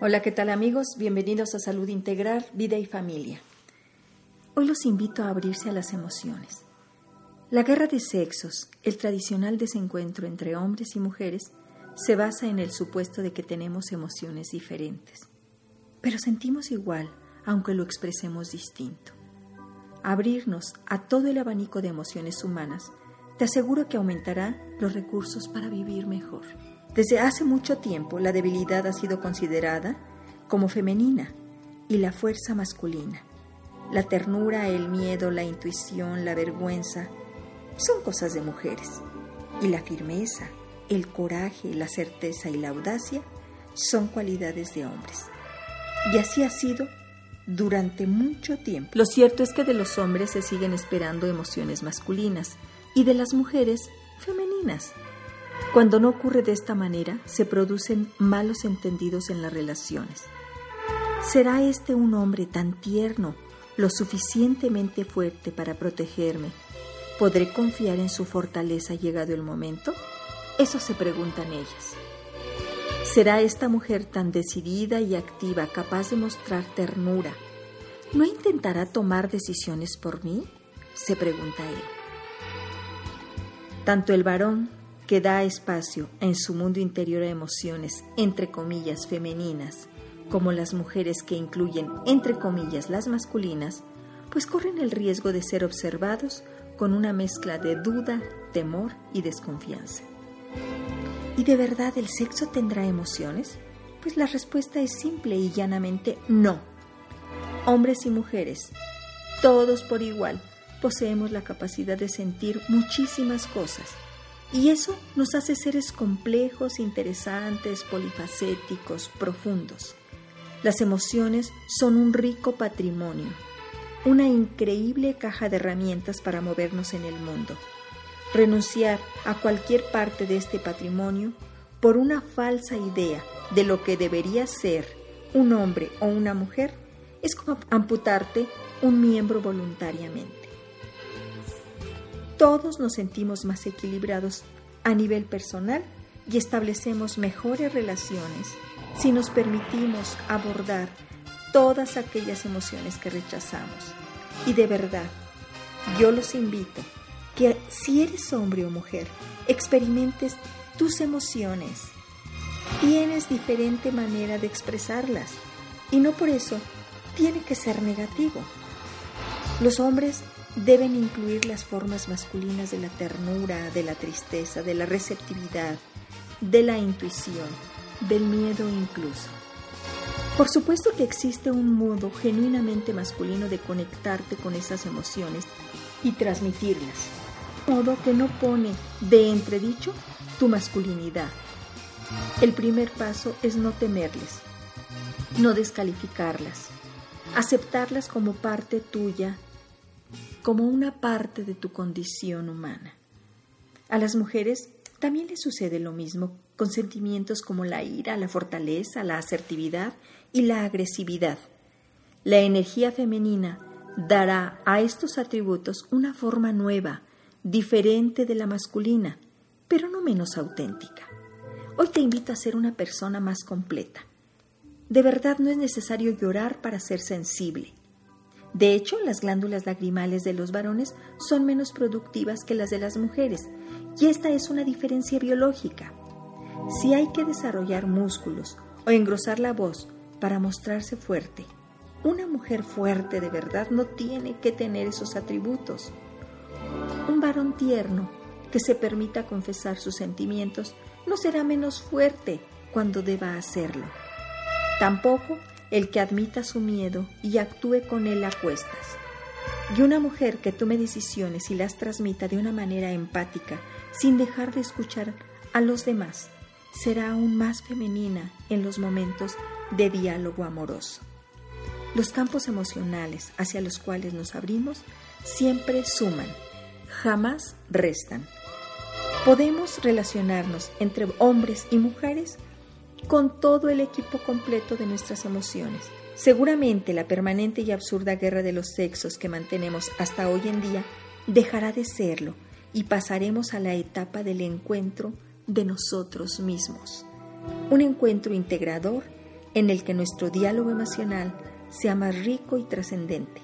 Hola, ¿qué tal amigos? Bienvenidos a Salud Integral, Vida y Familia. Hoy los invito a abrirse a las emociones. La guerra de sexos, el tradicional desencuentro entre hombres y mujeres, se basa en el supuesto de que tenemos emociones diferentes. Pero sentimos igual, aunque lo expresemos distinto. Abrirnos a todo el abanico de emociones humanas te aseguro que aumentará los recursos para vivir mejor. Desde hace mucho tiempo la debilidad ha sido considerada como femenina y la fuerza masculina. La ternura, el miedo, la intuición, la vergüenza son cosas de mujeres. Y la firmeza, el coraje, la certeza y la audacia son cualidades de hombres. Y así ha sido durante mucho tiempo. Lo cierto es que de los hombres se siguen esperando emociones masculinas y de las mujeres femeninas. Cuando no ocurre de esta manera, se producen malos entendidos en las relaciones. ¿Será este un hombre tan tierno, lo suficientemente fuerte para protegerme? ¿Podré confiar en su fortaleza llegado el momento? Eso se preguntan ellas. ¿Será esta mujer tan decidida y activa capaz de mostrar ternura? ¿No intentará tomar decisiones por mí? se pregunta él. Tanto el varón que da espacio en su mundo interior a emociones, entre comillas, femeninas, como las mujeres que incluyen, entre comillas, las masculinas, pues corren el riesgo de ser observados con una mezcla de duda, temor y desconfianza. ¿Y de verdad el sexo tendrá emociones? Pues la respuesta es simple y llanamente no. Hombres y mujeres, todos por igual, poseemos la capacidad de sentir muchísimas cosas y eso nos hace seres complejos, interesantes, polifacéticos, profundos. Las emociones son un rico patrimonio, una increíble caja de herramientas para movernos en el mundo. Renunciar a cualquier parte de este patrimonio por una falsa idea de lo que debería ser un hombre o una mujer es como amputarte un miembro voluntariamente todos nos sentimos más equilibrados a nivel personal y establecemos mejores relaciones si nos permitimos abordar todas aquellas emociones que rechazamos. Y de verdad, yo los invito que si eres hombre o mujer, experimentes tus emociones. Tienes diferente manera de expresarlas y no por eso tiene que ser negativo. Los hombres deben incluir las formas masculinas de la ternura, de la tristeza, de la receptividad, de la intuición, del miedo incluso. Por supuesto que existe un modo genuinamente masculino de conectarte con esas emociones y transmitirlas. Un modo que no pone de entredicho tu masculinidad. El primer paso es no temerles, no descalificarlas, aceptarlas como parte tuya como una parte de tu condición humana. A las mujeres también les sucede lo mismo con sentimientos como la ira, la fortaleza, la asertividad y la agresividad. La energía femenina dará a estos atributos una forma nueva, diferente de la masculina, pero no menos auténtica. Hoy te invito a ser una persona más completa. De verdad no es necesario llorar para ser sensible. De hecho, las glándulas lagrimales de los varones son menos productivas que las de las mujeres, y esta es una diferencia biológica. Si hay que desarrollar músculos o engrosar la voz para mostrarse fuerte, una mujer fuerte de verdad no tiene que tener esos atributos. Un varón tierno que se permita confesar sus sentimientos no será menos fuerte cuando deba hacerlo. Tampoco el que admita su miedo y actúe con él a cuestas. Y una mujer que tome decisiones y las transmita de una manera empática, sin dejar de escuchar a los demás, será aún más femenina en los momentos de diálogo amoroso. Los campos emocionales hacia los cuales nos abrimos siempre suman, jamás restan. Podemos relacionarnos entre hombres y mujeres con todo el equipo completo de nuestras emociones. Seguramente la permanente y absurda guerra de los sexos que mantenemos hasta hoy en día dejará de serlo y pasaremos a la etapa del encuentro de nosotros mismos. Un encuentro integrador en el que nuestro diálogo emocional sea más rico y trascendente.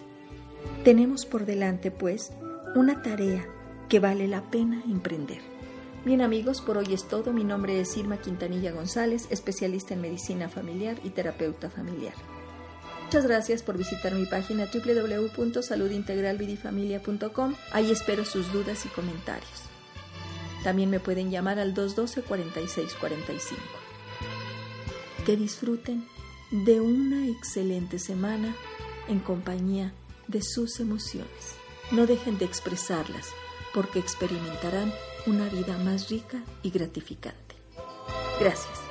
Tenemos por delante, pues, una tarea que vale la pena emprender. Bien amigos, por hoy es todo. Mi nombre es Irma Quintanilla González, especialista en medicina familiar y terapeuta familiar. Muchas gracias por visitar mi página www.saludintegralvidifamilia.com. Ahí espero sus dudas y comentarios. También me pueden llamar al 212-4645. Que disfruten de una excelente semana en compañía de sus emociones. No dejen de expresarlas porque experimentarán una vida más rica y gratificante. Gracias.